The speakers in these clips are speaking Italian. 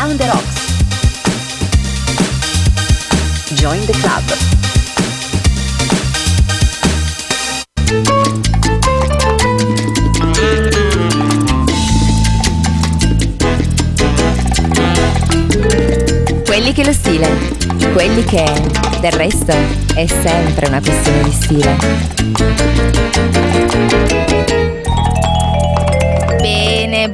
Around the Rocks. Join the club. Quelli che lo stile, quelli che del resto è sempre una questione di stile.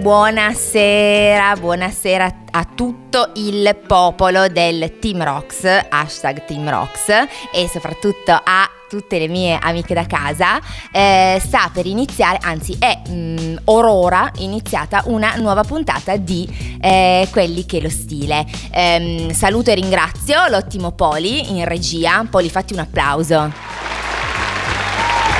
Buonasera, buonasera a tutto il popolo del Team Rocks, hashtag Team Rocks e soprattutto a tutte le mie amiche da casa, eh, sta per iniziare, anzi è mh, orora iniziata una nuova puntata di eh, Quelli che lo stile. Ehm, saluto e ringrazio l'ottimo Poli in regia. Poli, fatti un applauso.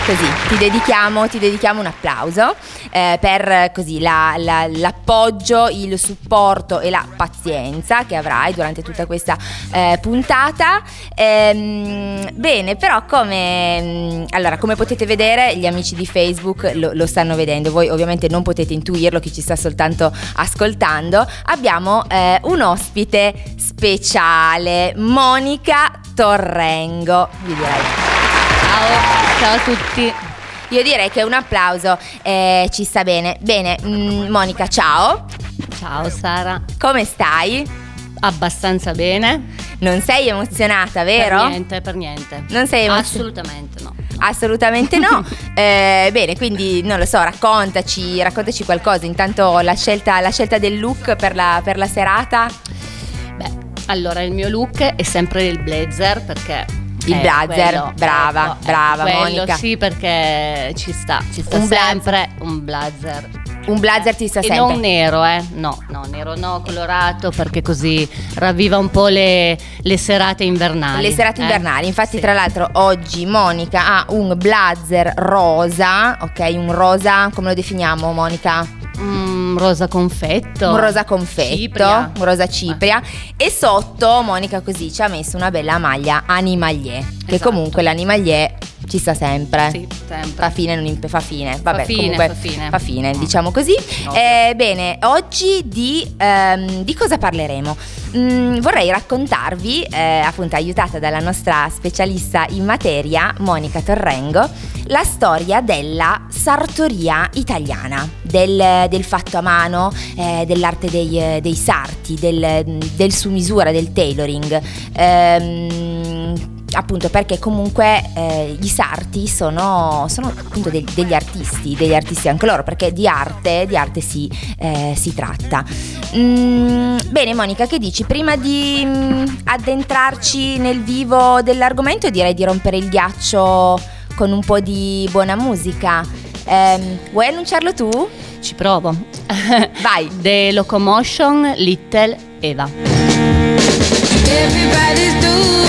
Così, ti dedichiamo, ti dedichiamo un applauso eh, per così, la, la, l'appoggio, il supporto e la pazienza che avrai durante tutta questa eh, puntata. Ehm, bene, però come, mm, allora, come potete vedere gli amici di Facebook lo, lo, stanno vedendo, voi ovviamente non potete intuirlo, chi ci sta soltanto ascoltando, abbiamo eh, un ospite speciale, Monica Torrengo, vi direi. Ciao, ciao a tutti. Io direi che un applauso eh, ci sta bene. Bene, mm, Monica, ciao. Ciao Sara. Come stai? Abbastanza bene. Non sei emozionata, vero? Per niente, per niente. Non sei emozionata? Assolutamente no. Assolutamente no. eh, bene, quindi non lo so, raccontaci, raccontaci qualcosa. Intanto la scelta, la scelta del look per la, per la serata. Beh, allora il mio look è sempre il blazer perché il eh, blazer, quello, brava, ecco, brava quello Monica. sì, perché ci sta, ci sta un sempre blazer. un blazer. Un blazer ti sta e sempre. non nero, eh? No, no, nero no, colorato perché così ravviva un po' le, le serate invernali. Le serate eh? invernali. Infatti, sì. tra l'altro, oggi Monica ha un blazer rosa, ok? Un rosa, come lo definiamo, Monica? Un rosa confetto. Un rosa confetto, cipria. un rosa cipria. E sotto Monica così ci ha messo una bella maglia animalier. Che Esatto. comunque l'animalier ci sta sempre. Sì, sempre. Fa fine, non imp- fa fine. Vabbè, Fa fine, comunque fa fine. fa fine, Mm. diciamo così. Eh, bene, oggi di, ehm, di cosa parleremo? Mm, vorrei raccontarvi, eh, appunto aiutata dalla nostra specialista in materia, Monica Torrengo, la storia della sartoria italiana, del, del fatto a mano, eh, dell'arte dei, dei sarti, del, del su misura, del tailoring. Ehm, appunto perché comunque eh, i sarti sono, sono appunto de- degli artisti, degli artisti anche loro, perché di arte, di arte si, eh, si tratta. Mm, bene Monica, che dici? Prima di mm, addentrarci nel vivo dell'argomento direi di rompere il ghiaccio con un po' di buona musica. Ehm, vuoi annunciarlo tu? Ci provo. Vai. The Locomotion Little Eva. Everybody's doing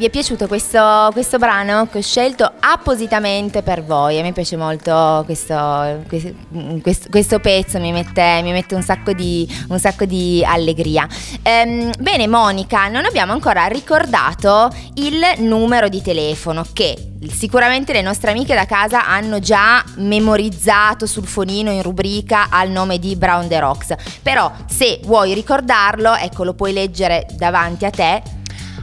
vi è piaciuto questo, questo brano che ho scelto appositamente per voi? A me piace molto questo, questo, questo pezzo, mi mette, mi mette un, sacco di, un, sacco di, allegria. Ehm, bene, Monica, non abbiamo ancora ricordato il numero di telefono che sicuramente le nostre amiche da casa hanno già memorizzato sul fonino in rubrica al nome di Brown the Rocks. Però se vuoi ricordarlo, ecco, lo puoi leggere davanti a te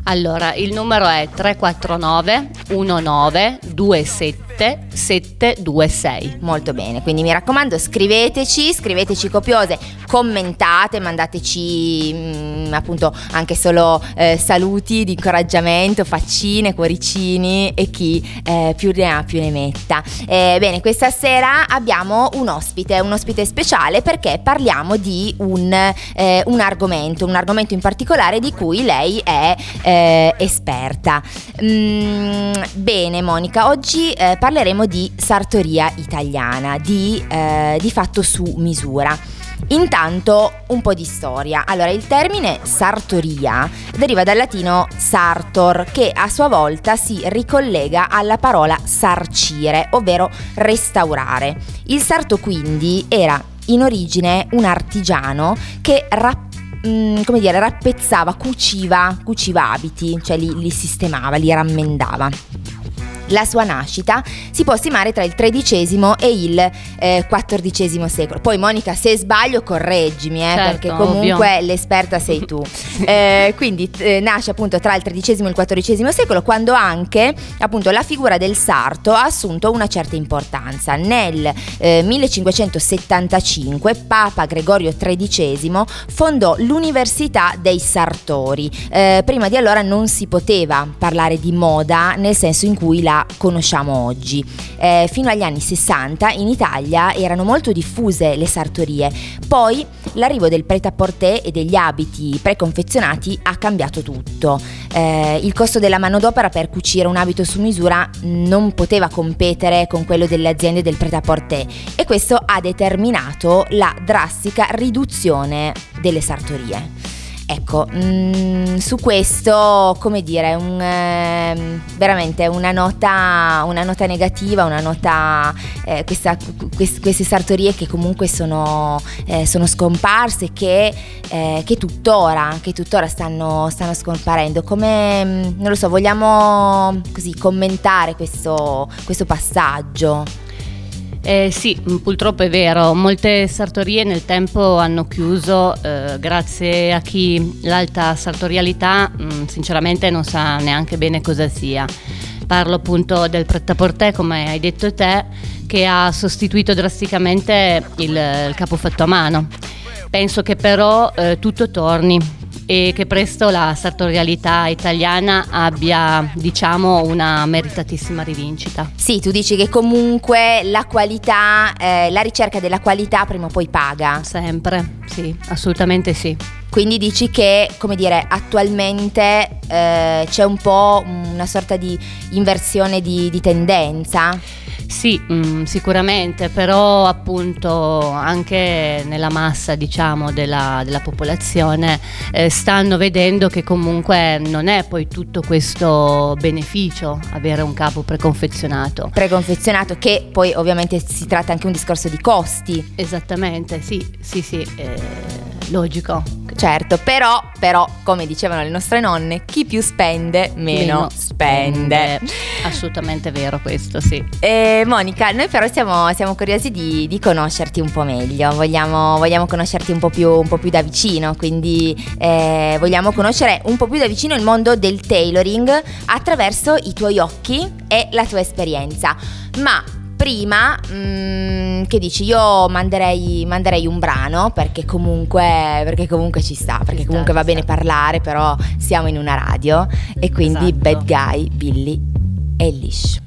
allora, il numero è 349 1927 726. Molto bene, quindi mi raccomando scriveteci, scriveteci copiose, commentate, mandateci mh, mm, appunto anche solo eh, saluti di incoraggiamento, faccine, cuoricini e chi eh, più ne ha più ne metta. Eh, bene, questa sera abbiamo un ospite, un ospite speciale perché parliamo di un, eh, un argomento, un argomento in particolare di cui lei è eh, esperta. Mm, bene Monica, oggi eh, parleremo di sartoria italiana, di, eh, di fatto su misura. Intanto un po' di storia. Allora, il termine sartoria deriva dal latino sartor, che a sua volta si ricollega alla parola sarcire, ovvero restaurare. Il sarto quindi era in origine un artigiano che rappresentava mm, come dire, rappezzava, cuciva, cuciva abiti, cioè li, li sistemava, li rammendava. La sua nascita si può stimare tra il XIII e il eh, XIV secolo. Poi Monica, se sbaglio correggimi, eh, certo, perché comunque ovvio. l'esperta sei tu. eh, quindi eh, nasce appunto tra il XIII e il XIV secolo, quando anche appunto la figura del sarto ha assunto una certa importanza. Nel 1575 eh, Papa Gregorio XIII fondò l'Università dei Sartori. Eh, prima di allora non si poteva parlare di moda nel senso in cui la conosciamo oggi. Eh, fino agli anni 60 in Italia erano molto diffuse le sartorie, poi l'arrivo del pret-à-porter e degli abiti preconfezionati ha cambiato tutto. Eh, il costo della manodopera per cucire un abito su misura non poteva competere con quello delle aziende del pret-à-porter e questo ha determinato la drastica riduzione delle sartorie. Ecco, mh, mm, su questo, come dire, un, eh, veramente una nota, una nota, negativa, una nota, eh, questa, quest, queste sartorie che comunque sono, eh, sono scomparse, che, eh, che, tuttora, che tuttora stanno, stanno scomparendo. Come, mm, non lo so, vogliamo così commentare questo, questo passaggio? Eh, sì, purtroppo è vero, molte sartorie nel tempo hanno chiuso eh, grazie a chi l'alta sartorialità mh, mm, sinceramente non sa neanche bene cosa sia. Parlo appunto del pret-à-porter, come hai detto te, che ha sostituito drasticamente il, il capo fatto a mano. Penso che però eh, tutto torni e che presto la sartorialità italiana abbia, diciamo, una meritatissima rivincita. Sì, tu dici che comunque la qualità, eh, la ricerca della qualità prima o poi paga. Sempre, sì, assolutamente sì. Quindi dici che, come dire, attualmente eh, c'è un po' una sorta di inversione di, di tendenza? Sì, mh, mm, sicuramente, però appunto anche nella massa diciamo della, della popolazione eh, stanno vedendo che comunque non è poi tutto questo beneficio avere un capo preconfezionato. Preconfezionato che poi ovviamente si tratta anche un discorso di costi. Esattamente, sì, sì, sì, eh, logico. Certo, però, però, come dicevano le nostre nonne, chi più spende, meno, meno spende. spende. Assolutamente vero questo, sì. E Monica, noi però siamo, siamo curiosi di, di, conoscerti un po' meglio, vogliamo, vogliamo conoscerti un po, più, un po' più da vicino, quindi eh, vogliamo conoscere un po' più da vicino il mondo del tailoring attraverso i tuoi occhi e la tua esperienza. Ma prima, mm, che dici, io manderei, manderei, un brano perché comunque, perché comunque ci sta, perché ci comunque sta, va bene sta. parlare, però siamo in una radio e quindi esatto. Bad Guy, Billy Eilish. White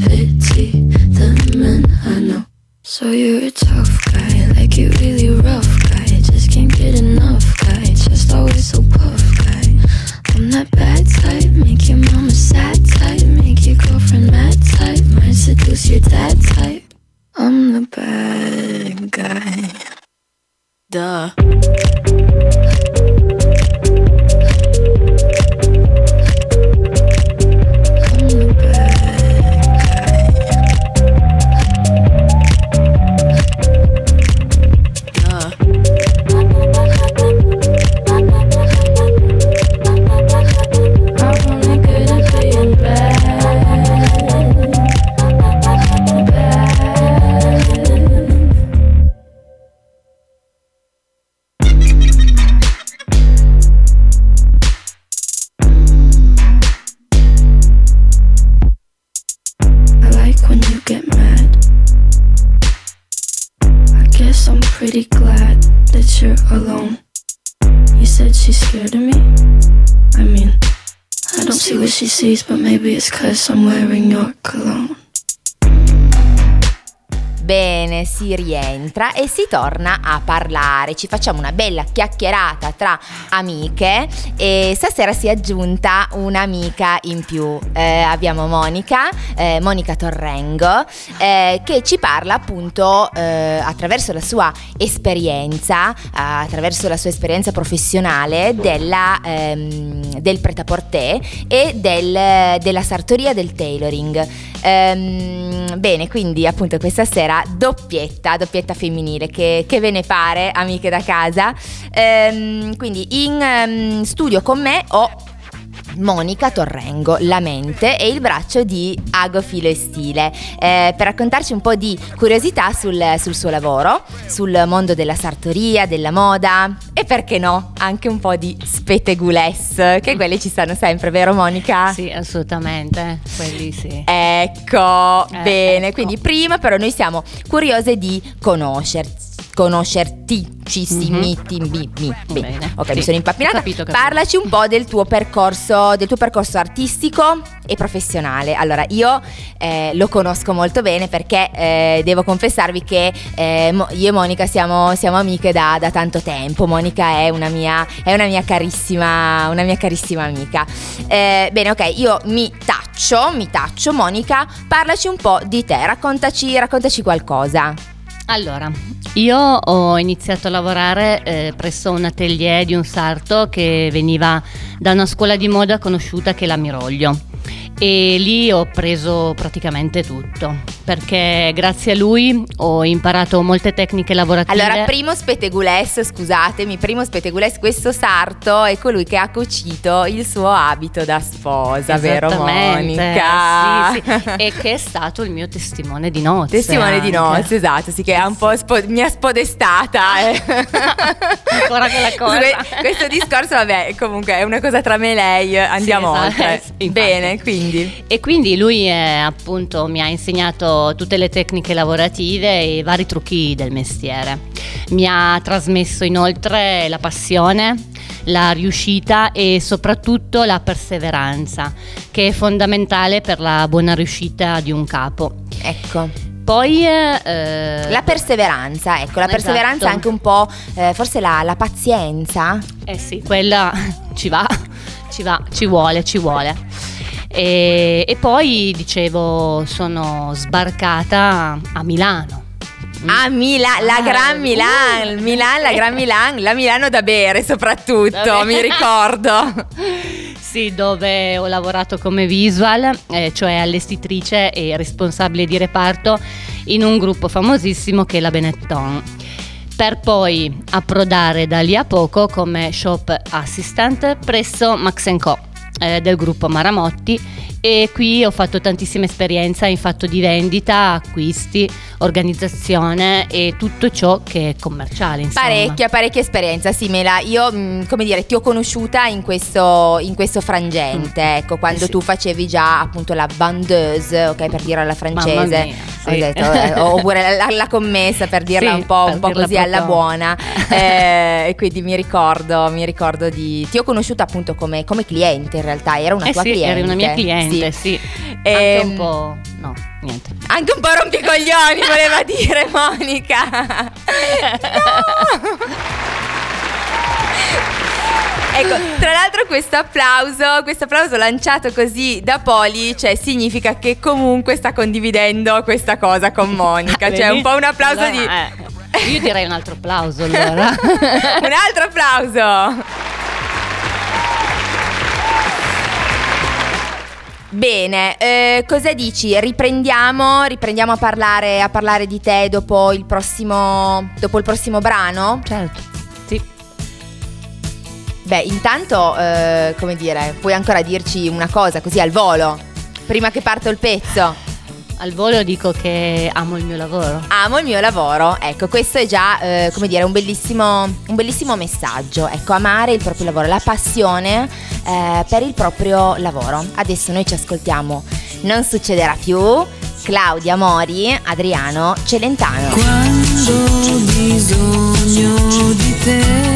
pity the men I know. So you're a tough guy, like you really rough guy. Just can't get enough guy, just always so guy. I'm that bad type, make your mama sad type, make your girlfriend mad type, might seduce your dad type. I'm the bad guy. Duh. But maybe it's cause I'm wearing your cologne. Bene, si rientra e si torna a parlare. Ci facciamo una bella chiacchierata tra amiche e stasera si è aggiunta un'amica in più. Eh, abbiamo Monica, eh, Monica Torrengo, eh, che ci parla appunto eh, attraverso la sua esperienza, attraverso la sua esperienza professionale della, ehm, del pret-à-porter e del- della sartoria del tailoring. Ehm, bene, quindi appunto questa sera doppietta, doppietta femminile, che, che ve ne pare amiche da casa? Ehm, quindi in ehm, studio con me ho Monica Torrengo, la mente e il braccio di Ago Filo e Stile, eh, per raccontarci un po' di curiosità sul, sul suo lavoro, sul mondo della sartoria, della moda e perché no, anche un po' di spetegules, che quelle ci stanno sempre, vero Monica? Sì, assolutamente, quelli sì. Ecco, Eh, bene, ecco. quindi prima però noi siamo curiose di conoscerci. Conoscerticissimi, Mhm. ti- mi, mi- bene. Bene, Ok, sì. mi sono impappinata. Capito, capito. Parlaci un po' del tuo percorso, del tuo percorso artistico e professionale. Allora, io eh, lo conosco molto bene perché eh, devo confessarvi che eh, io e Monica siamo, siamo amiche da, da tanto tempo. Monica è una mia, è una mia carissima, una mia carissima amica. Eh, bene, ok, io mi taccio, mi taccio. Monica, parlaci un po' di te, raccontaci, raccontaci qualcosa. Allora, io ho iniziato a lavorare eh, presso un atelier di un sarto che veniva da una scuola di moda conosciuta che è la Miroglio. E lì ho preso praticamente tutto perché grazie a lui ho imparato molte tecniche lavorative. Allora, primo spetegules, scusatemi, primo spetegules, questo sarto è colui che ha cucito il suo abito da sposa, vero Monica? Sì, sì. E che è stato il mio testimone di nozze. Testimone di anche. nozze, esatto, sì che ha un po' spo- mi ha spodestata. eh. Ancora quella cosa. Que- questo discorso, vabbè, comunque è una cosa tra me e lei, andiamo esatto, oltre. sì. Bene, quindi. E quindi lui eh, appunto mi ha insegnato tutte le tecniche lavorative e i vari trucchi del mestiere. Mi ha trasmesso inoltre la passione, la riuscita e soprattutto la perseveranza, che è fondamentale per la buona riuscita di un capo. Ecco. Poi eh, La perseveranza, ecco, la Esatto. perseveranza è anche un po', eh, forse la, la pazienza. Eh sì, quella ci va, ci va, ci vuole, ci vuole. E, e poi dicevo, sono sbarcata a Milano. Ah, Mila- la Ah, Gran Milan, uh. Milan, la Gran Milan, la Milano da bere soprattutto, Da bere. mi ricordo. Sì, dove ho lavorato come visual, eh, cioè allestitrice e responsabile di reparto in un gruppo famosissimo che è la Benetton. Per poi approdare da lì a poco come shop assistant presso Max Co. eh, del gruppo Maramotti e qui ho fatto tantissima esperienza in fatto di vendita, acquisti, organizzazione e tutto ciò che è commerciale. Insomma. Parecchia, parecchia esperienza, sì, Mela. Io, mh, come dire, ti ho conosciuta in questo, in questo frangente, Mm. ecco, quando Eh sì. tu facevi già appunto la bandeuse, ok, per dirla alla francese. Mia, sì. detto, eh, oppure la, la- commessa per dirla Sì, un po', un po' così alla proprio. buona. Eh, e quindi mi ricordo, mi ricordo di. Ti ho conosciuta appunto come, come cliente in realtà, era una Eh tua sì, cliente. eri una mia cliente, sì. sì. Ehm, Anche un po'... No, niente. Anche un po' rompicoglioni voleva dire Monica. Ecco, tra l'altro questo applauso, questo applauso lanciato così da Poli, cioè significa che comunque sta condividendo questa cosa con Monica, cioè un po' un applauso Allora, di... eh, io direi un altro applauso allora. un altro applauso. Bene, eh, cosa dici? Riprendiamo, riprendiamo a, parlare, a parlare di te dopo il prossimo, dopo il prossimo brano? certo, sì. Beh, intanto, eh, come dire, puoi ancora dirci una cosa così al volo, prima che parto il pezzo. Al volo dico che amo il mio lavoro. Amo il mio lavoro, ecco, questo è già, eh, come dire, un bellissimo, un bellissimo messaggio. Ecco, amare il proprio lavoro, la passione eh, per il proprio lavoro. Adesso noi ci ascoltiamo Non succederà più, Claudia Mori, Adriano Celentano. Quando ho bisogno di te,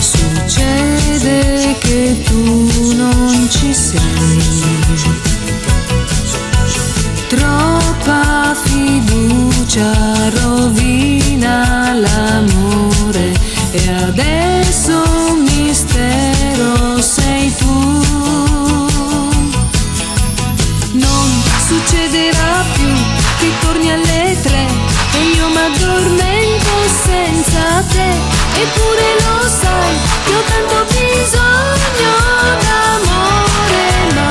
succede che tu non ci sei. Troppa fiducia rovina l'amore e adesso un mistero sei tu. Non succederà più che torni alle tre e io m'addormento senza te. Eppure lo sai che ho tanto bisogno d'amore, ma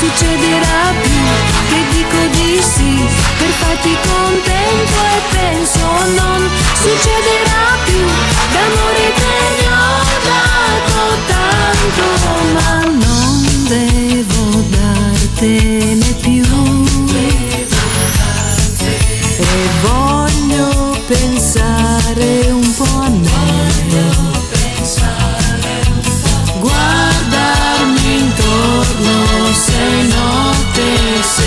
succederà più che dico di sì per farti contento e penso non succederà più d'amore te ne ho dato tanto, ma non devo dartene più.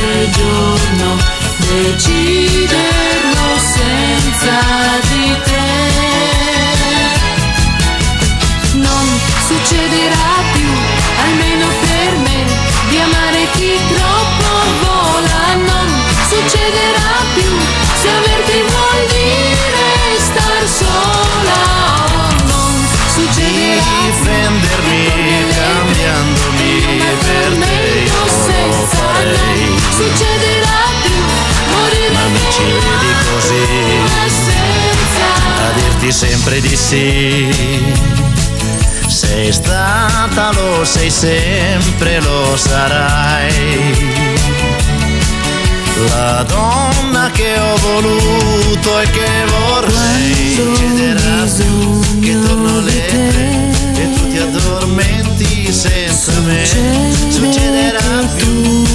Se giorno, deciderlo sì. Sei stata, lo sei sempre, lo sarai. La donna che ho voluto e che vorrei succederà più che torno alle tre e tu ti addormenti senza me. succederà più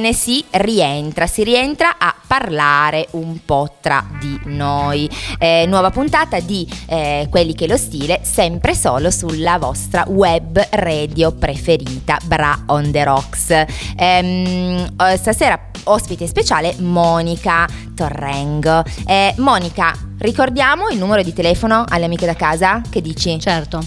Bene, si rientra, si rientra a parlare un po' tra di noi. Eh, nuova puntata di eh, Quelli che lo stile, sempre solo sulla vostra web radio preferita, Bra on the Rocks. Ehm, eh, stasera ospite speciale Monica Torrengo. Eh, Monica, ricordiamo il numero di telefono alle amiche da casa? Che dici? Certo.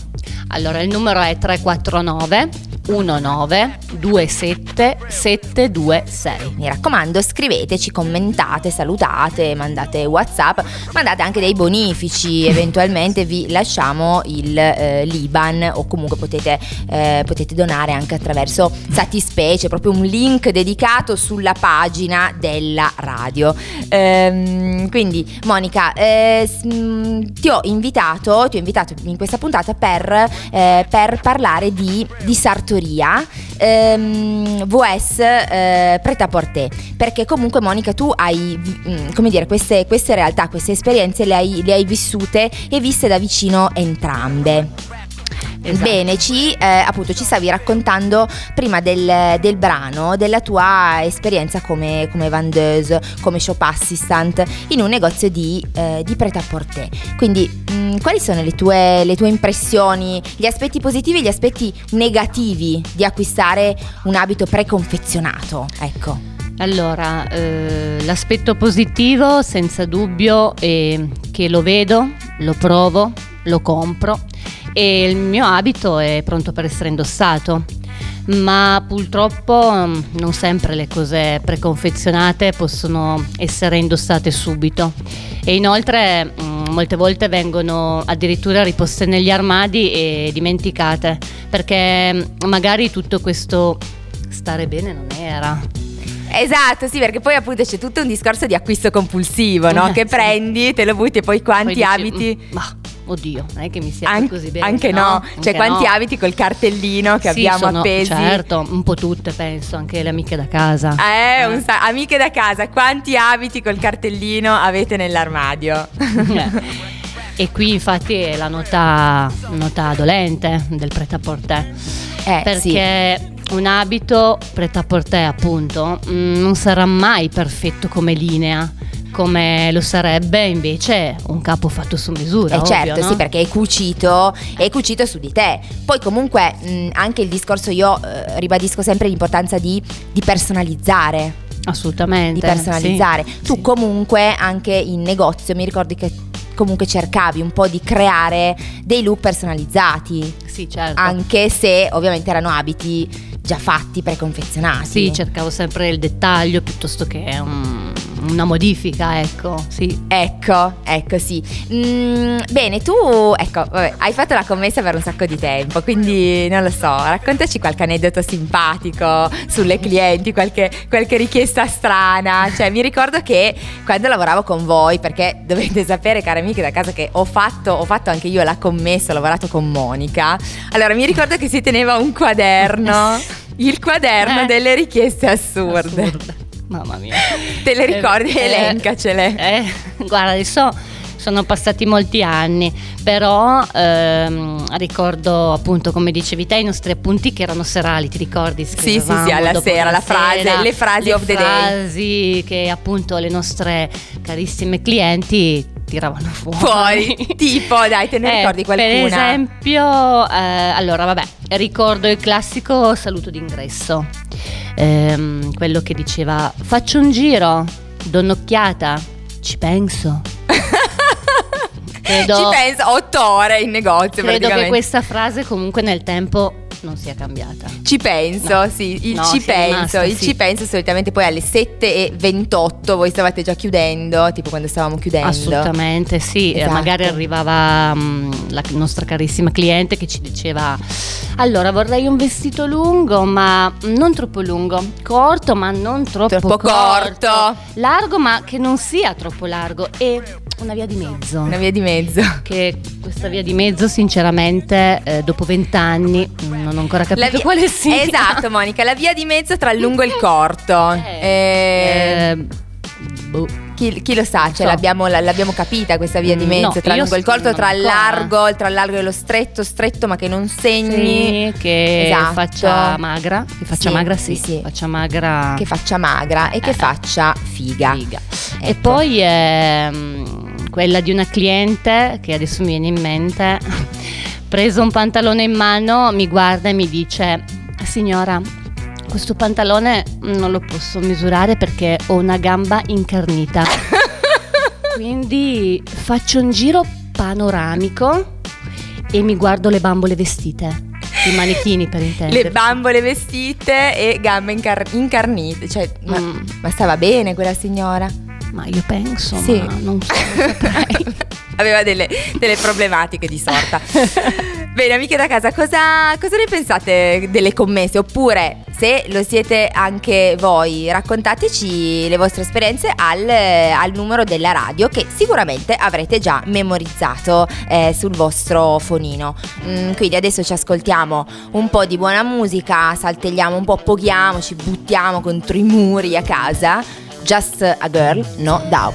Allora il numero è 349 19 27 726. Mi raccomando, scriveteci, commentate, salutate, mandate WhatsApp, mandate anche dei bonifici, eventualmente vi lasciamo il eh, Liban o comunque potete, eh, potete donare anche attraverso Satispecie, proprio un link dedicato sulla pagina della radio. Ehm, quindi Monica, eh, mh, ti ho invitato, ti ho invitato in questa puntata per, eh, per parlare di, di sartoria ehm, VS eh, Preta Porter perché comunque Monica tu hai mm, come dire queste, queste realtà queste esperienze le hai, le hai vissute e viste da vicino entrambe Esatto. Bene, ci, eh, appunto, ci stavi raccontando prima del, del brano della tua esperienza come, come vendeuse, come shop assistant in un negozio di, eh, di pret-à-porter. Quindi, mh, quali sono le tue, le tue impressioni, gli aspetti positivi e gli aspetti negativi di acquistare un abito preconfezionato? Ecco. Allora, eh, l'aspetto positivo senza dubbio è che lo vedo, lo provo, lo compro e il mio abito è pronto per essere indossato. Ma purtroppo mm, non sempre le cose preconfezionate possono essere indossate subito e inoltre mm, molte volte vengono addirittura riposte negli armadi e dimenticate perché mm, magari tutto questo stare bene non era. Esatto, sì, perché poi appunto c'è tutto un discorso di acquisto compulsivo, no? Eh, Che sì. prendi, te lo butti e poi quanti Poi dici, abiti... "Mm, Ma oddio, non è che mi sia An- così bene. anche no, cioè Anche quanti no. abiti col cartellino che Sì, abbiamo sono- appesi. Certo, un po' tutte penso, anche le amiche da casa. Eh, un sa- amiche da casa, quanti abiti col cartellino avete nell'armadio? e qui infatti è la nota, nota dolente del pret-à-porter. Eh, perché un abito pret-à-porter appunto mm, non sarà mai perfetto come linea come lo sarebbe invece un capo fatto su misura Eh ovvio, certo, no? sì, perché è cucito, è cucito su di te. Poi comunque mh, anche il discorso, io eh, ribadisco sempre l'importanza di, di personalizzare. assolutamente Di personalizzare. sì, Tu sì. comunque anche in negozio mi ricordi che comunque cercavi un po' di creare dei look personalizzati, sì certo anche se ovviamente erano abiti già fatti, preconfezionati. Sì, cercavo sempre il dettaglio piuttosto che un- una modifica, ecco, sì. Ecco, ecco sì. Mm, bene, tu ecco, vabbè, hai fatto la commessa per un sacco di tempo, quindi non lo so, raccontaci qualche aneddoto simpatico sulle clienti, qualche, qualche richiesta strana. Cioè, mi ricordo che quando lavoravo con voi, perché dovete sapere, cari amiche da casa, che ho fatto, ho fatto anche io la commessa, ho lavorato con Monica. Allora, mi ricordo che si teneva un quaderno. Il quaderno Eh. delle richieste assurde. Assurda. Mamma mia. Te le ricordi? Eh, eh, Elencacele. Eh, guarda, adesso sono passati molti anni, però ehm, ricordo appunto, come dicevi te, i nostri appunti che erano serali, ti ricordi? Sì, sì, sì, Scrivevamo alla sera, la frase, sera, le frasi le of the day. frasi che appunto le nostre carissime clienti tiravano fuori. Fuori, tipo, dai, te ne Eh, ricordi qualcuna? Per esempio, eh, allora vabbè, ricordo il classico saluto d'ingresso, Ehm, quello che diceva faccio un giro, do un'occhiata, ci penso. Credo- Ci penso, otto ore in negozio Credo che questa frase comunque nel tempo non sia cambiata. Ci penso, No. sì, il No, ci penso, rimasta, il sì. ci penso solitamente poi alle 7 e 28 voi stavate già chiudendo, tipo quando stavamo chiudendo. Assolutamente sì, Eh, Esatto. magari arrivava mm, la nostra carissima cliente che ci diceva allora vorrei un vestito lungo ma non troppo lungo, corto ma non troppo, Troppo corto. largo ma che non sia troppo largo e una via di mezzo. Una via di mezzo. Che questa via di mezzo sinceramente eh, dopo vent'anni mm, non ho ancora capito via- quale sia. Esatto, Monica, la via di mezzo tra il lungo e il corto. Eh, Eh, eh, boh. chi, chi lo sa, cioè so. l'abbiamo, l'abbiamo capita questa via di Mm, mezzo no, tra lungo e il corto, tra il largo, tra il largo e lo stretto, stretto ma che non segni, Sì, che Esatto. faccia magra, che faccia Sì, magra sì, sì, faccia magra che faccia magra e che Eh. faccia figa. figa. E Ecco. poi ehm, quella di una cliente che adesso mi viene in mente, preso un pantalone in mano, mi guarda e mi dice: Signora, questo pantalone non lo posso misurare perché ho una gamba incarnita. Quindi faccio un giro panoramico e mi guardo le bambole vestite. I manichini per intendere. Le bambole vestite e gambe incar- incarnite, cioè, ma, Mm. ma stava bene quella signora? Ma io penso, Sì. ma non so. Aveva delle, delle problematiche di sorta. Bene, amiche da casa, cosa, cosa ne pensate delle commesse? Oppure, se lo siete anche voi, raccontateci le vostre esperienze al, al numero della radio che sicuramente avrete già memorizzato eh, sul vostro fonino. Mm, quindi adesso ci ascoltiamo un po' di buona musica, saltelliamo un po', poghiamo, ci buttiamo contro i muri a casa. Just a girl, no doubt.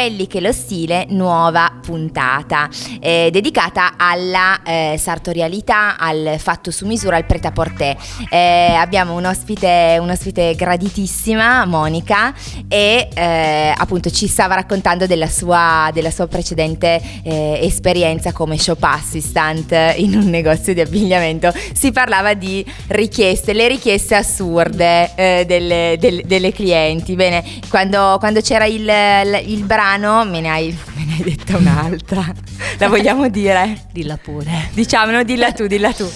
Quelli che lo stile, nuova puntata, eh, dedicata alla eh, sartorialità, al fatto su misura, al pret à porter. Eh, abbiamo un ospite, un ospite graditissima, Monica, e eh, appunto ci stava raccontando della sua, della sua precedente eh, esperienza come shop assistant in un negozio di abbigliamento. Si parlava di richieste, le richieste assurde eh, delle, del- delle clienti. Bene, quando, quando c'era il, il brano me ne, hai, me ne hai detta un'altra. La vogliamo dire? Dilla pure. Diciamolo, dilla tu, dilla tu.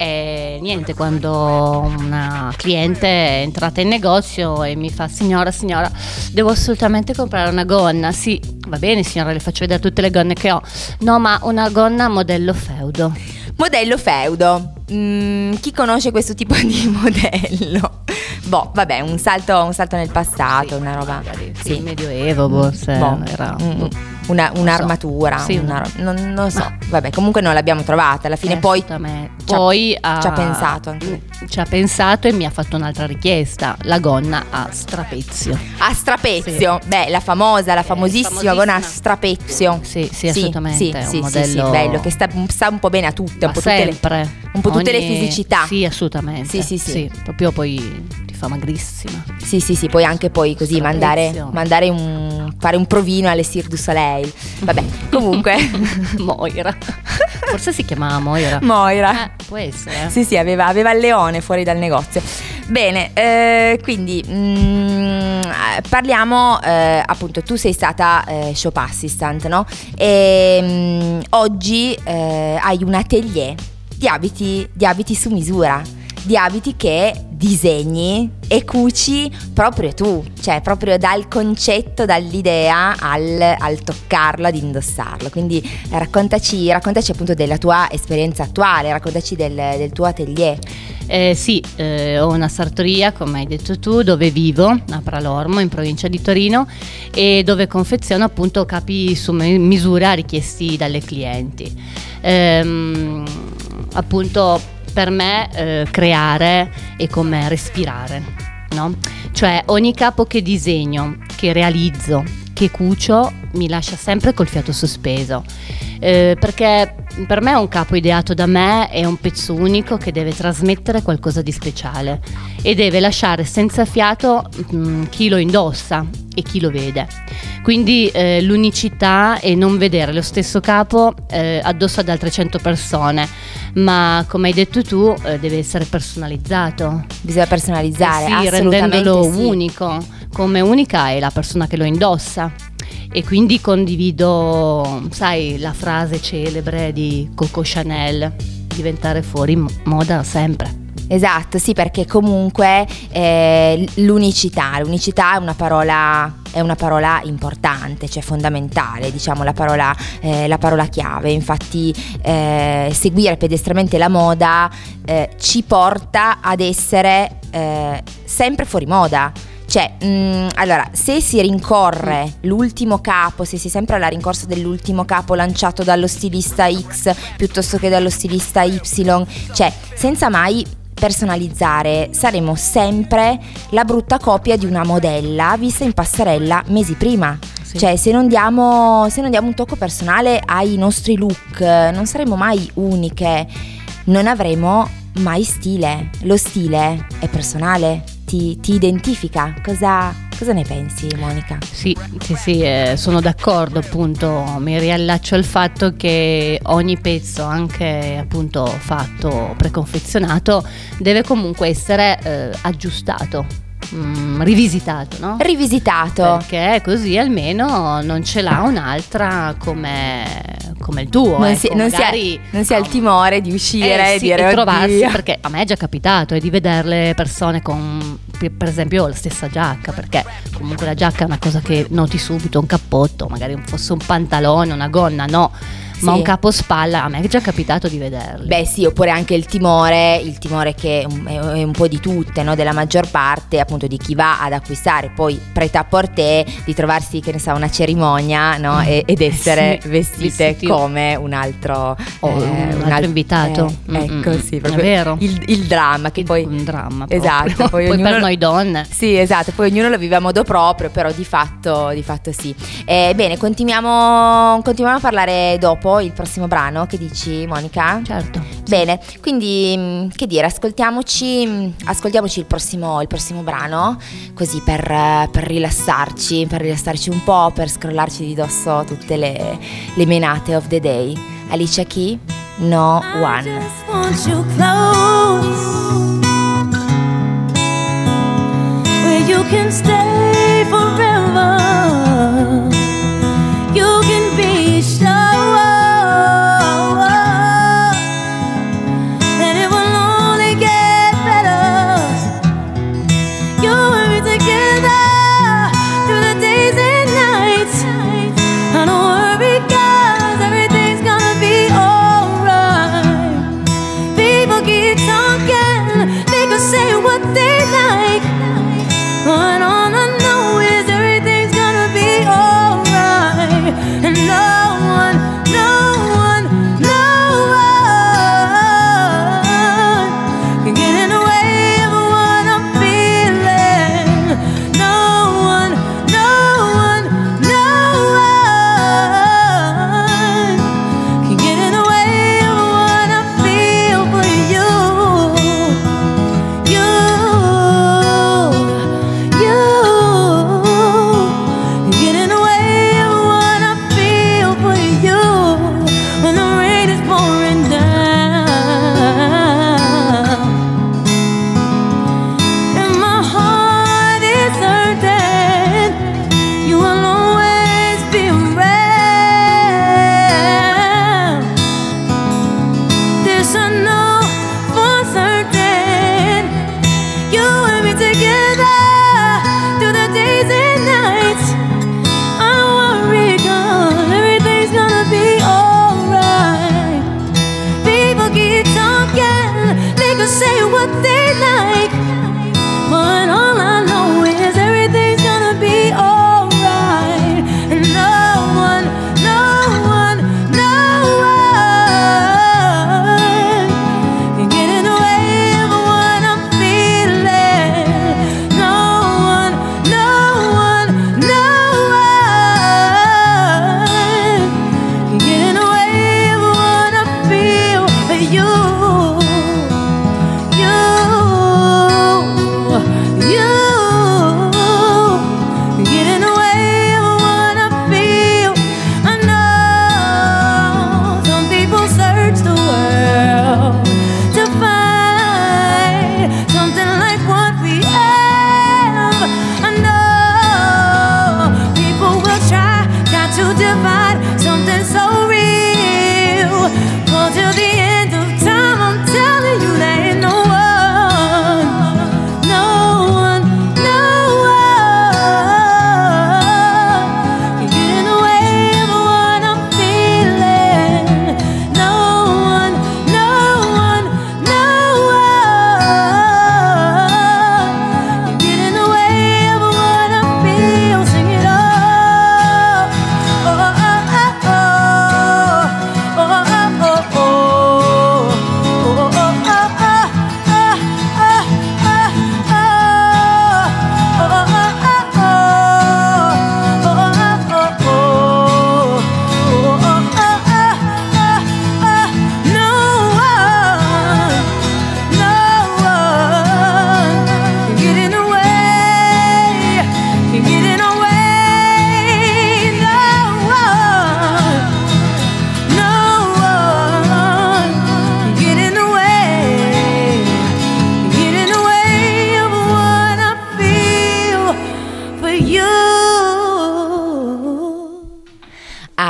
Eh, E niente, quando una cliente è entrata in negozio e mi fa signora, signora, devo assolutamente comprare una gonna. Sì, va bene signora, le faccio vedere tutte le gonne che ho. No, ma una gonna modello feudo. Modello feudo. Mm, chi conosce questo tipo di modello? Boh, vabbè, un salto, un salto nel passato, una roba. Magari, sì, Sì. medioevo, forse Boh, era... mm, una- un'armatura, Sì, una una- ro- non, non so. Ma- Vabbè, comunque non l'abbiamo trovata. Alla fine poi Assolutamente. ci ha- poi ci ha pensato anche. Ci ha pensato e mi ha fatto un'altra richiesta, la gonna a strapezio. a strapezio. Beh, la famosa, la famosissima famosissima. gonna a strapezio. Sì, sì, assolutamente, Sì, sì, sì, modello- sì, bello, che sta, sta un po' bene a tutte, un po' tutte le, un po' tutte le Ogni- fisicità. Sì, assolutamente. Sì, sì, sì. proprio poi ti fa magrissima. Sì, sì, sì, poi anche poi così mandare, mandare un, fare un provino alle Cirque du Soleil. Vabbè, comunque, Moira. Forse si chiamava Moira. Moira. Eh, può essere. Sì, sì, aveva, aveva il leone fuori dal negozio. Bene, eh, quindi mm, eh, parliamo, eh, appunto, tu sei stata eh, shop assistant, no? E mm, oggi eh, hai un atelier di abiti, di abiti su misura, di abiti che disegni e cuci proprio tu, cioè proprio dal concetto, dall'idea al, al toccarlo, ad indossarlo. Quindi raccontaci, raccontaci appunto della tua esperienza attuale, raccontaci del, del tuo atelier. Eh, sì, eh, ho una sartoria, come hai detto tu, dove vivo, a Pralormo, in provincia di Torino, e dove confeziono appunto capi su mi- misura richiesti dalle clienti. Ehm, appunto per me eh, creare è come respirare, no? Cioè ogni capo che disegno, che realizzo, che cucio, mi lascia sempre col fiato sospeso. Eh, perché per me un capo ideato da me è un pezzo unico che deve trasmettere qualcosa di speciale e deve lasciare senza fiato mm, chi lo indossa e chi lo vede. Quindi eh, l'unicità è non vedere lo stesso capo eh, addosso ad altre 100 persone, ma come hai detto tu eh, deve essere personalizzato. Bisogna personalizzare, Eh sì, rendendolo sì. unico, come unica è la persona che lo indossa. E quindi condivido, sai, la frase celebre di Coco Chanel, diventare fuori mo- moda sempre. Esatto, sì, perché comunque eh, l'unicità, l'unicità è una parola, è una parola importante, cioè fondamentale, diciamo la parola, eh, la parola chiave. Infatti eh, seguire pedestramente la moda eh, ci porta ad essere eh, sempre fuori moda. Cioè, mm, allora, se si rincorre l'ultimo capo, se si è sempre alla rincorsa dell'ultimo capo lanciato dallo stilista X piuttosto che dallo stilista Y, cioè, senza mai personalizzare, saremo sempre la brutta copia di una modella vista in passerella mesi prima. Sì. Cioè, se non, diamo, se non diamo un tocco personale ai nostri look, non saremo mai uniche, non avremo mai stile. Lo stile è personale, ti, ti identifica. Cosa, cosa ne pensi, Monica? Sì, sì, sì, eh, sono d'accordo appunto, mi riallaccio al fatto che ogni pezzo, anche appunto fatto, preconfezionato, deve comunque essere eh, aggiustato, mm, rivisitato, no? Rivisitato. Perché così almeno non ce l'ha un'altra come, come il tuo. Non ecco, si, non si ha, non si ha il timore di uscire eh, e sì, dire e trovarsi "Oddio". perché a me è già capitato e di vedere le persone con per esempio la stessa giacca perché comunque la giacca è una cosa che noti subito un cappotto magari fosse un pantalone una gonna no ma Sì. un capo spalla a me è già capitato di vederli Beh sì, oppure anche il timore, il timore che è un, è un po' di tutte, no? della maggior parte appunto di chi va ad acquistare poi preta a porter, di trovarsi che ne sa una cerimonia no? e- ed essere Sì, vestite vestiti- come un altro, O un altro alt- invitato. eh, Mm, ecco mm, sì, è proprio vero. Il, il dramma che poi... un dramma Esatto, proprio. poi poi, ognuno- per noi donne Sì, esatto, poi ognuno lo vive a modo proprio, però di fatto, di fatto sì. Eh, bene, continuiamo, continuiamo a parlare dopo il prossimo brano, che dici Monica? certo Bene, quindi mh, che dire, ascoltiamoci, mh, ascoltiamoci il, prossimo, il prossimo brano, così per, per rilassarci, per rilassarci un po', per scrollarci di dosso tutte le, le menate of the day. Alicia Key, No I One. just want you close, where you can stay forever.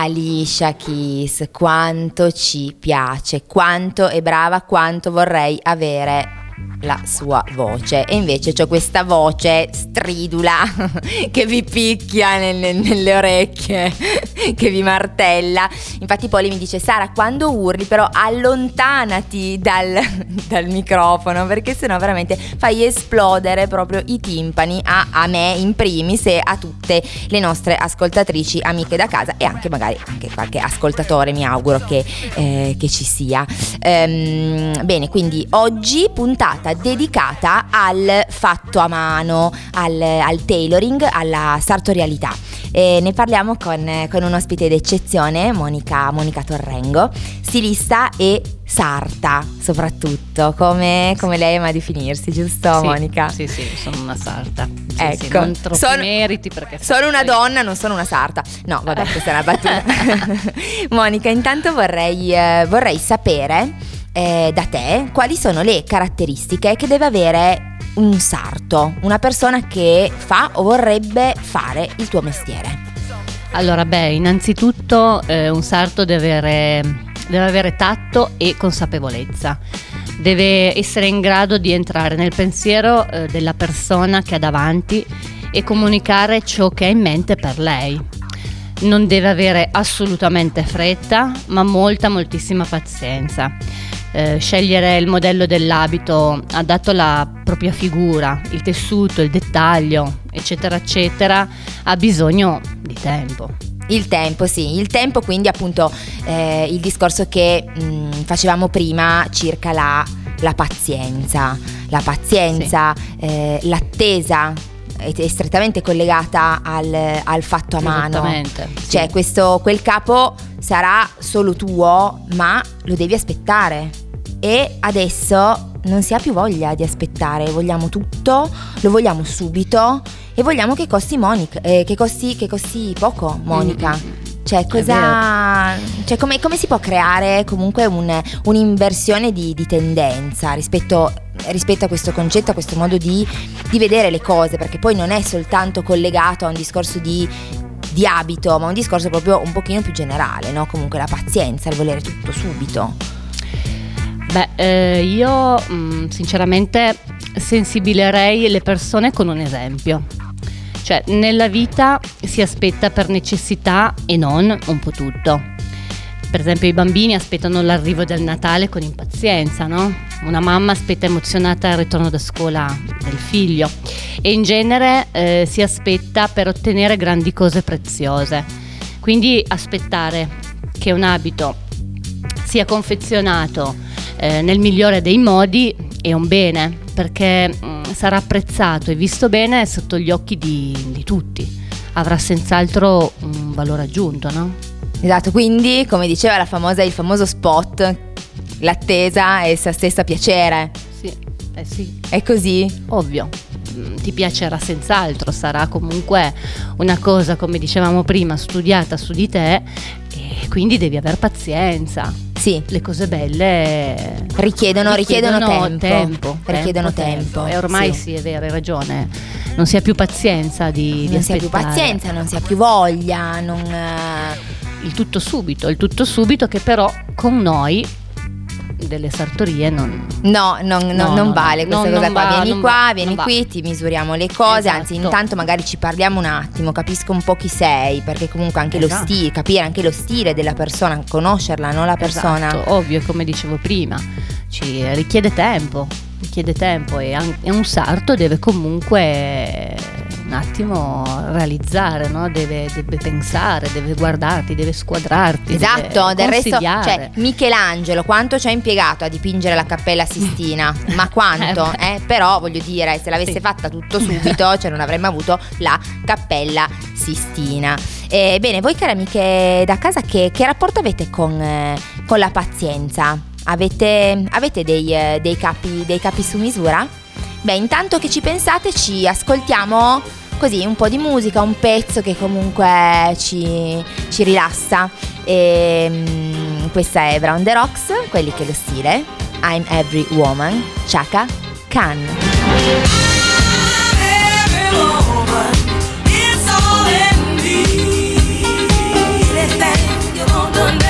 Alicia Keys, quanto ci piace, quanto è brava, quanto vorrei avere la sua voce. E invece ho questa voce stridula che vi picchia nelle, nelle orecchie che vi martella. Infatti Poli mi dice Sara quando urli però allontanati dal, dal microfono perché sennò veramente fai esplodere proprio i timpani a, a me in primis e a tutte le nostre ascoltatrici amiche da casa e anche magari anche qualche ascoltatore mi auguro che, eh, che ci sia. Ehm, bene quindi oggi puntata dedicata al fatto a mano al, al tailoring alla sartorialità e ne parliamo con, con un ospite d'eccezione Monica, Monica Torrengo stilista e sarta soprattutto come, come lei ama definirsi giusto Sì, Monica? Sì, sì, sono una sarta. Sì, sì, Ecco, non troppi sono- meriti perché Sono una donna, non sono una sarta. No, vabbè, questa è una battuta. Monica, intanto vorrei, eh, vorrei sapere eh, da te quali sono le caratteristiche che deve avere un sarto, una persona che fa o vorrebbe fare il tuo mestiere. Allora, beh, innanzitutto eh, un sarto deve avere, deve avere tatto e consapevolezza. Deve essere in grado di entrare nel pensiero eh, della persona che ha davanti e comunicare ciò che ha in mente per lei. Non deve avere assolutamente fretta, ma molta, moltissima pazienza. Eh, scegliere il modello dell'abito adatto alla propria figura, il tessuto, il dettaglio, eccetera, eccetera, ha bisogno di tempo. Il tempo, sì, il tempo quindi appunto eh, il discorso che mh, facevamo prima circa la, la pazienza, la pazienza, eh, l'attesa è, strettamente collegata al, al fatto a mano. Esattamente, sì. Cioè questo, quel capo sarà solo tuo, ma lo devi aspettare. E adesso non si ha più voglia di aspettare, vogliamo tutto, lo vogliamo subito e vogliamo che costi, Monica, eh, che costi, che costi poco, Monica. Mm, Cioè, cosa. Cioè, come, come si può creare comunque un- un'inversione di, di tendenza rispetto, rispetto a questo concetto, a questo modo di, di vedere le cose? Perché poi non è soltanto collegato a un discorso di, di abito, ma un discorso proprio un pochino più generale, no? Comunque la pazienza, il volere tutto subito. Beh, eh, io mh, sinceramente sensibilerei le persone con un esempio. Cioè, nella vita si aspetta per necessità e non un po' tutto. Per esempio, i bambini aspettano l'arrivo del Natale con impazienza, no? Una mamma aspetta emozionata il ritorno da scuola del figlio e in genere eh, si aspetta per ottenere grandi cose preziose. Quindi aspettare che un abito sia confezionato eh, nel migliore dei modi è un bene perché mm, sarà apprezzato e visto bene sotto gli occhi di, di tutti. Avrà senz'altro un valore aggiunto, no? Esatto, quindi come diceva la famosa, il famoso spot, l'attesa è essa stessa piacere. Sì, eh sì, È così? ovvio. Mm, Ti piacerà senz'altro, sarà comunque una cosa, come dicevamo prima, studiata su di te e quindi devi aver pazienza. Sì. Le cose belle Richiedono, richiedono tempo. tempo, Richiedono tempo, E ormai sì. sì. è vero, hai ragione. Non si ha più pazienza di, di non si ha più pazienza, non si ha più voglia, non... eh, Il tutto subito, il tutto subito che però con noi delle sartorie non... No, non, non- No, non no, vale questa non cosa qua. va, vieni non qua, va, vieni non va. qui, ti misuriamo le cose. Anzi, Esatto. intanto magari ci parliamo un attimo, capisco un po' chi sei, perché comunque anche lo Esatto. stile, capire anche lo stile della persona, conoscerla, no? La persona. Esatto, ovvio, come dicevo prima, ci richiede tempo, richiede tempo e, e un sarto deve comunque un attimo realizzare, no? deve, deve pensare, deve guardarti, deve squadrarti. Esatto, deve del resto, cioè, Michelangelo quanto ci ha impiegato a dipingere la Cappella Sistina? Ma quanto? Eh, eh? Però voglio dire, se l'avesse Sì. fatta tutto subito, cioè non avremmo avuto la Cappella Sistina. Eh, bene, voi cari amiche da casa, che, che rapporto avete con, eh, con la pazienza? Avete, avete dei, eh, dei capi, dei capi su misura? Beh, intanto che ci pensate, ci ascoltiamo così un po' di musica, un pezzo che comunque ci, ci rilassa. E, mm, questa è Brown the Rocks, quelli che lo stile. I'm Every Woman, Chaka Khan. It's all in me. Anything you want done, baby,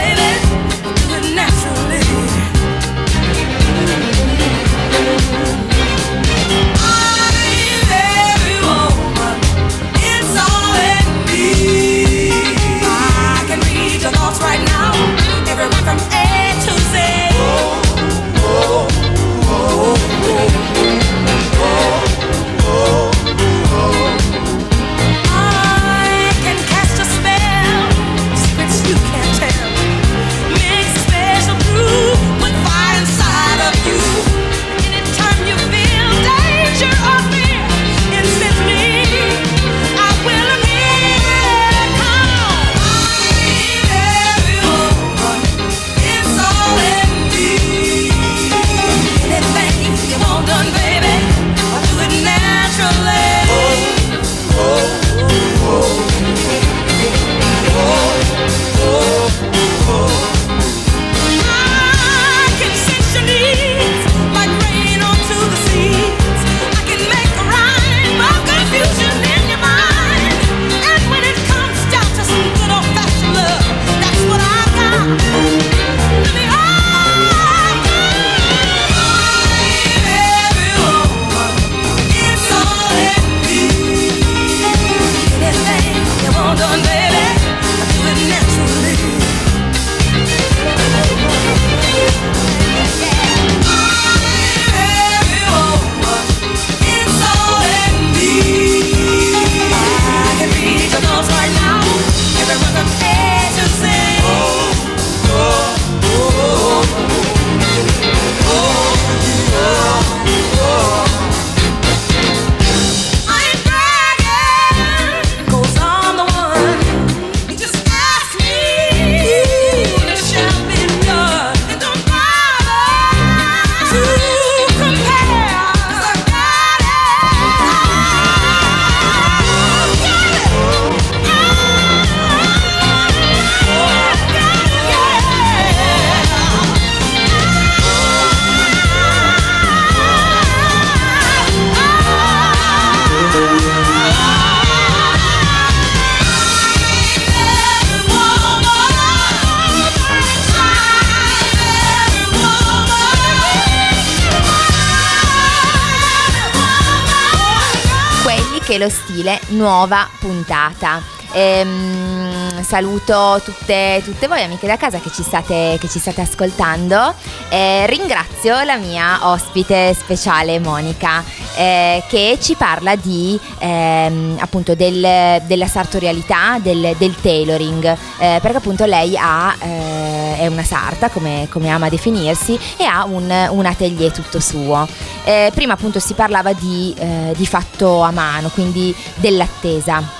lo stile, nuova puntata. Ehm, saluto tutte, tutte voi amiche da casa che ci state, che ci state ascoltando. Eh, ringrazio la mia ospite speciale Monica eh, che ci parla di ehm, appunto del- della sartorialità, del, del tailoring, eh, perché appunto lei ha, eh, è una sarta come, come ama definirsi e ha un, un atelier tutto suo. Eh, prima appunto si parlava di, eh, di fatto a mano, quindi dell'attesa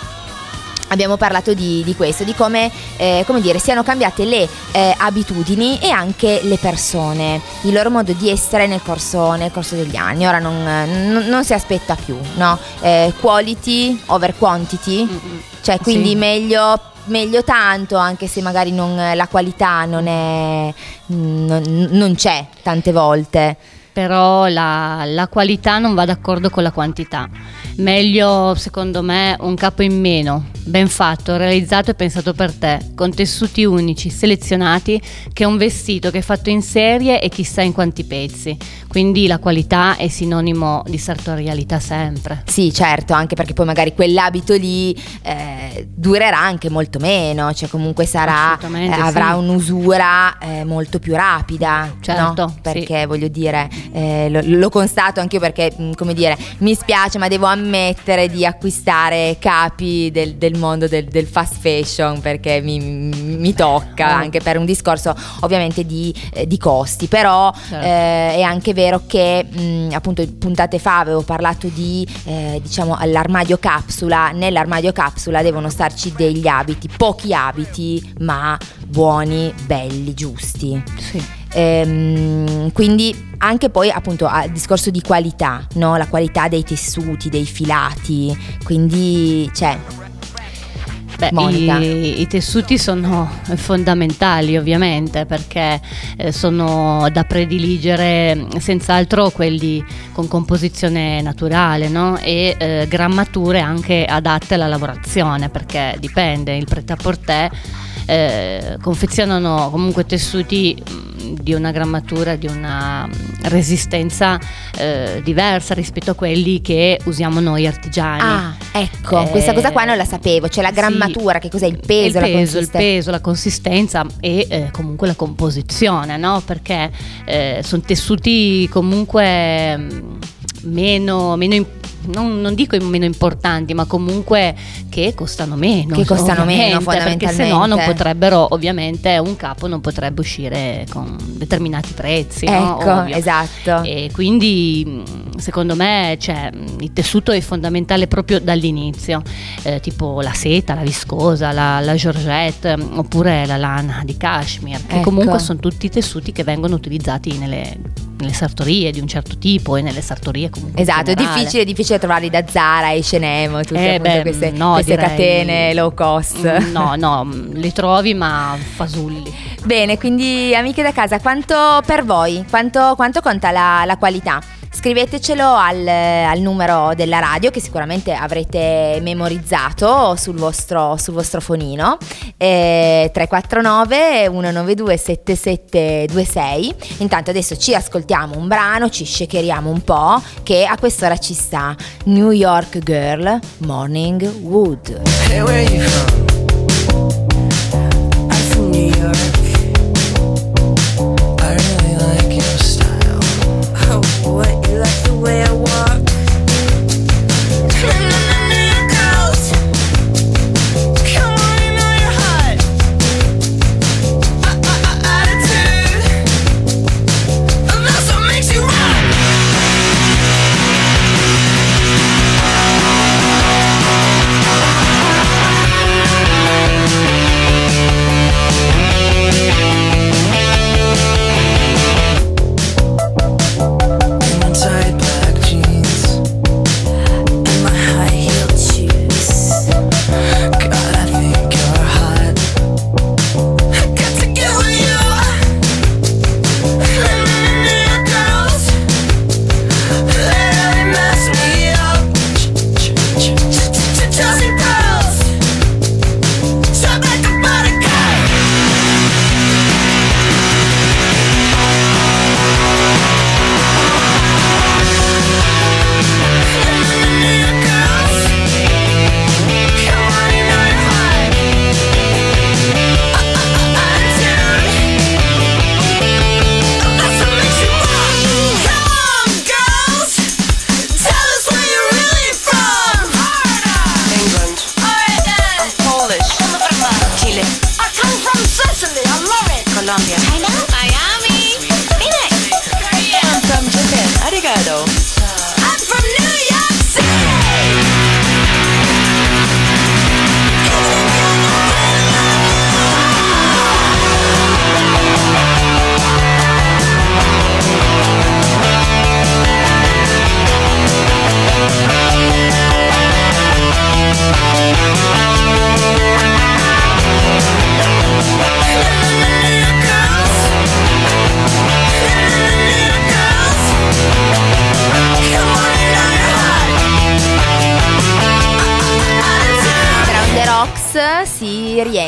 abbiamo parlato di, di questo, di come, eh, come dire, siano cambiate le eh, abitudini e anche le persone, il loro modo di essere nel corso, nel corso degli anni. Ora non, non- non si aspetta più, no? Eh, quality over quantity, cioè quindi Sì. meglio, meglio tanto, anche se magari non- la qualità non, è, non, non c'è tante volte. però la, la qualità non va d'accordo con la quantità. Meglio, secondo me, un capo in meno, ben fatto, realizzato e pensato per te, con tessuti unici, selezionati, che un vestito che è fatto in serie e chissà in quanti pezzi. Quindi la qualità è sinonimo di sartorialità sempre. Sì, certo, anche perché poi magari quell'abito lì eh, durerà anche molto meno, cioè comunque sarà, eh, avrà sì. un'usura eh, molto più rapida, Certo, no? Perché voglio dire, eh, lo, lo constato anch'io perché, mh, come dire, mi spiace ma devo ammettere di acquistare capi del, del mondo del, del fast fashion perché mi, mi tocca, Oh. anche per un discorso ovviamente di, eh, di costi, però Certo. eh, è anche vero che mh, appunto puntate fa avevo parlato di eh, diciamo all'armadio capsula nell'armadio capsula devono starci degli abiti pochi abiti ma buoni belli giusti Sì. Ehm, quindi anche poi appunto al discorso di qualità no? la qualità dei tessuti dei filati quindi cioè Beh, i, i tessuti sono fondamentali ovviamente perché eh, sono da prediligere senz'altro quelli con composizione naturale no? e eh, grammature anche adatte alla lavorazione perché dipende, il pret-à-porter eh, confezionano comunque tessuti mh, di una grammatura, di una mh, resistenza eh, diversa rispetto a quelli che usiamo noi artigiani. ah ecco Eh, questa cosa qua non la sapevo c'è la sì. grammatura che cos'è il peso, il peso, il peso, la consistenza e eh, comunque la composizione, no? Perché eh, sono tessuti comunque mm, meno, meno non, non dico meno importanti, ma comunque che costano meno. Che costano meno, ovviamente, Perché se no non fondamentalmente. potrebbero, ovviamente, un capo non potrebbe uscire con determinati prezzi. no? ecco Ovvio. esatto E quindi secondo me cioè, il tessuto è fondamentale proprio dall'inizio, eh, tipo la seta, la viscosa, la, la georgette oppure la lana di cashmere, che Ecco. comunque sono tutti tessuti che vengono utilizzati nelle, nelle sartorie di un certo tipo e nelle sartorie comunque. Esatto, è difficile, difficile trovarli da Zara e H&M, tutte Eh, beh, queste, no, queste direi- catene low cost. Mm, No, no, mh, li trovi ma fasulli. Bene, quindi amiche da casa, quanto per voi, quanto, quanto conta la, la qualità? Scrivetecelo al, al numero della radio che sicuramente avrete memorizzato sul vostro, sul vostro fonino eh, 349 192 7726 intanto adesso ci ascoltiamo un brano ci shakeriamo un po' che a quest'ora ci sta New York Girl Morning Wood Hey, where you from? I'm from New York.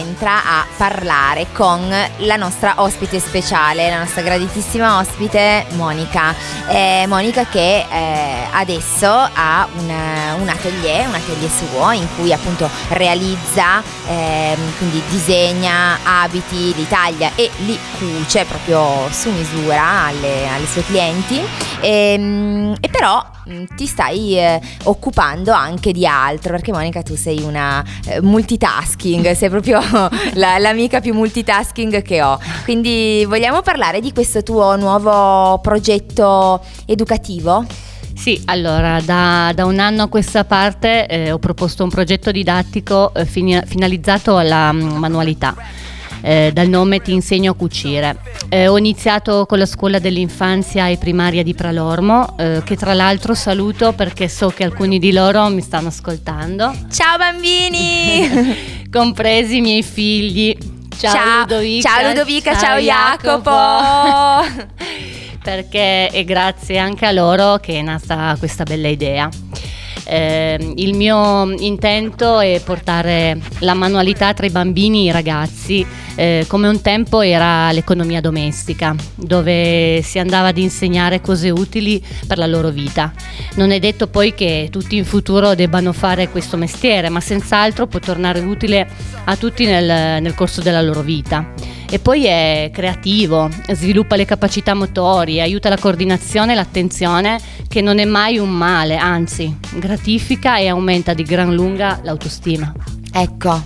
Si rientra a parlare con la nostra ospite speciale, la nostra graditissima ospite Monica. Eh, Monica che eh, adesso ha una- un atelier, un atelier suo in cui appunto realizza, ehm, quindi disegna abiti, li taglia e li cuce proprio su misura alle, alle sue clienti. Ehm, E, però mh, ti stai eh, occupando anche di altro perché Monica tu sei una eh, multitasking, sei proprio la- l'amica più multitasking che ho. Quindi vogliamo parlare di questo tuo nuovo progetto educativo? Sì, allora da, da un anno a questa parte eh, ho proposto un progetto didattico eh, fini- finalizzato alla mm, manualità. eh, dal nome Ti insegno a cucire. Eh, ho iniziato con la scuola dell'infanzia e primaria di Pralormo, eh, che tra l'altro saluto perché so che alcuni di loro mi stanno ascoltando, Ciao bambini! compresi i miei figli. Ciao, Ludovica. ciao Ludovica, ciao Jacopo. perché è grazie anche a loro che è nata questa bella idea. Eh, il mio intento è portare la manualità tra i bambini e i ragazzi, eh, come un tempo era l'economia domestica, dove si andava ad insegnare cose utili per la loro vita. Non è detto poi che tutti in futuro debbano fare questo mestiere, ma senz'altro può tornare utile a tutti nel- nel corso della loro vita. E poi è creativo, sviluppa le capacità motorie, aiuta la coordinazione e l'attenzione, che non è mai un male, anzi, gratifica e aumenta di gran lunga l'autostima. ecco,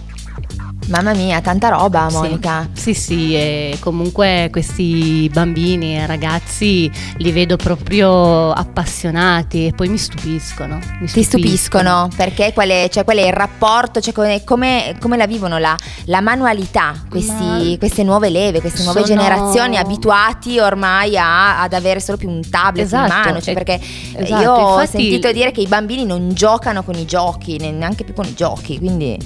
mamma mia, tanta roba Sì. Monica. Sì, sì, e comunque questi bambini e ragazzi li vedo proprio appassionati e poi mi stupiscono. mi Ti stupiscono perché qual è, cioè, qual è il rapporto, cioè, come, come- la vivono la, la manualità, questi- Ma- queste nuove leve, queste nuove Sono- generazioni abituati ormai a- ad avere solo più un tablet Esatto, in mano, cioè, perché esatto, io ho sentito dire che i bambini non giocano con i giochi, ne- neanche più con i giochi, quindi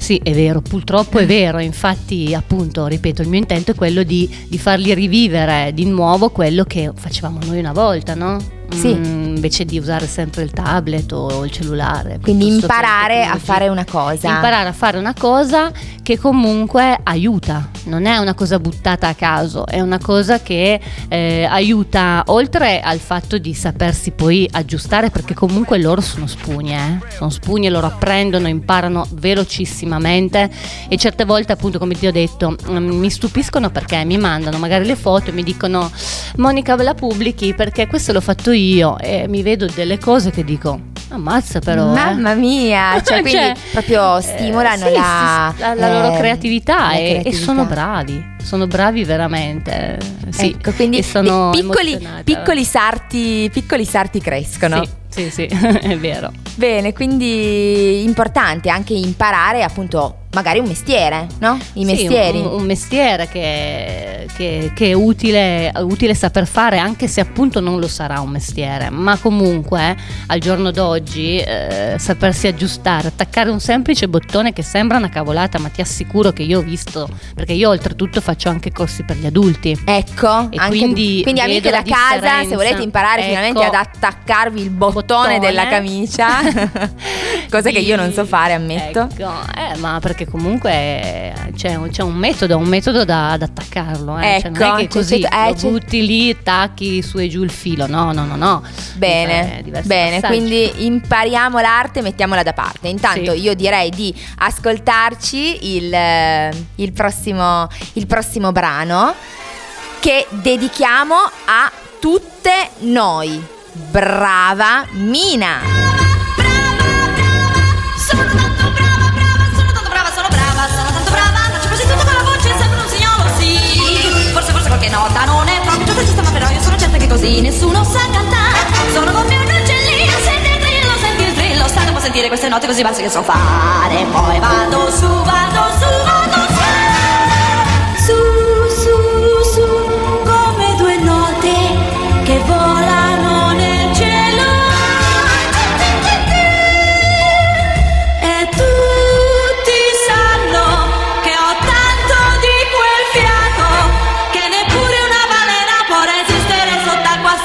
Sì, è vero, purtroppo è vero, infatti appunto, ripeto, il mio intento è quello di, di fargli rivivere di nuovo quello che facevamo noi una volta, no? Sì. Mm, invece di usare sempre il tablet o il cellulare. quindi imparare a fare una cosa. Imparare a fare una cosa che comunque aiuta, non è una cosa buttata a caso, è una cosa che eh, aiuta oltre al fatto di sapersi poi aggiustare perché comunque loro sono spugne, eh? sono spugne, loro apprendono, imparano velocissimamente e certe volte appunto come ti ho detto mm, mi stupiscono perché mi mandano magari le foto e mi dicono Monica ve la pubblichi perché questo l'ho fatto io e mi vedo delle cose che dico ammazza però eh." Mamma mia, cioè, quindi Cioè, proprio eh, stimolano sì, la, la- la loro eh, creatività, la e- e, creatività. sono bravi, sono bravi veramente. eh, Sì, Ecco, quindi e piccoli, piccoli sarti, piccoli sarti crescono. Sì, sì, sì, è vero. Bene, quindi importante anche imparare appunto magari un mestiere, no? I Sì, mestieri. un, un mestiere che, che- che è utile, utile saper fare, anche se appunto non lo sarà un mestiere, ma comunque al giorno d'oggi eh, sapersi aggiustare, attaccare un semplice bottone che sembra una cavolata, ma ti assicuro che io ho visto, perché io oltretutto faccio anche corsi per gli adulti. Ecco, E anche, quindi quindi amiche da la casa, se differenza. volete imparare Ecco. finalmente ad attaccarvi il bottone, Bottone. della camicia, cosa che io non so fare, ammetto. Ecco, eh, ma perché comunque eh, c'è, un- c'è un metodo, un metodo da, ad attaccarlo. Eh. Cioè, non Ecco, è che c'è- così eh, butti lì, tacchi su e giù il filo. No, no, no, no. Bene, diversi bene, passaggi. quindi impariamo l'arte e mettiamola da parte. Intanto Sì. io direi di ascoltarci il, eh, il prossimo, il prossimo brano che dedichiamo a tutte noi. Brava Mina! Così nessuno sa cantare. Sono come un uccellino, senti il trillo, senti il trillo, stanno a sentire queste note così basse che so fare. Poi vado su, vado su.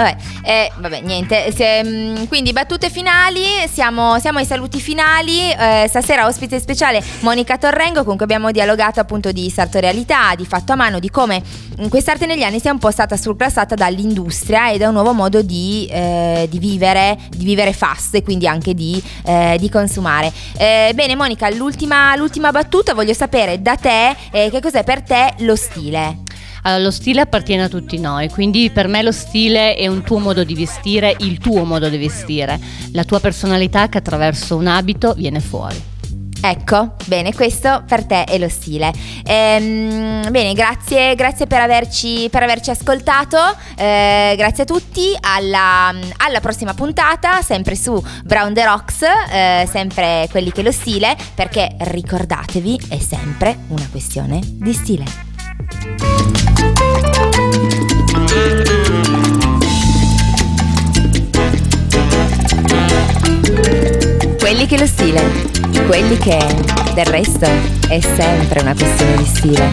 Vabbè, eh, vabbè, niente. se- mm, quindi battute finali, siamo, siamo ai saluti finali. Eh, stasera ospite speciale Monica Torrengo, con cui abbiamo dialogato appunto di sartorialità, di fatto a mano, di come mm, quest'arte negli anni sia un po' stata surclassata dall'industria e da un nuovo modo di, eh, di vivere, di vivere fast e quindi anche di, eh, di consumare. Eh, bene Monica, l'ultima, l'ultima battuta, voglio sapere da te eh, che cos'è per te lo stile. Allora, lo stile appartiene a tutti noi, quindi per me lo stile è un tuo modo di vestire, il tuo modo di vestire, la tua personalità che attraverso un abito viene fuori. Ecco, bene, questo per te è lo stile. Ehm, bene, grazie, grazie per averci, per averci ascoltato. Eh, grazie a tutti. Alla, alla prossima puntata, sempre su Brown the Rocks, eh, sempre quelli che lo stile, perché ricordatevi, è sempre una questione di stile. Quelli che lo stile, quelli che del resto è sempre una questione di stile.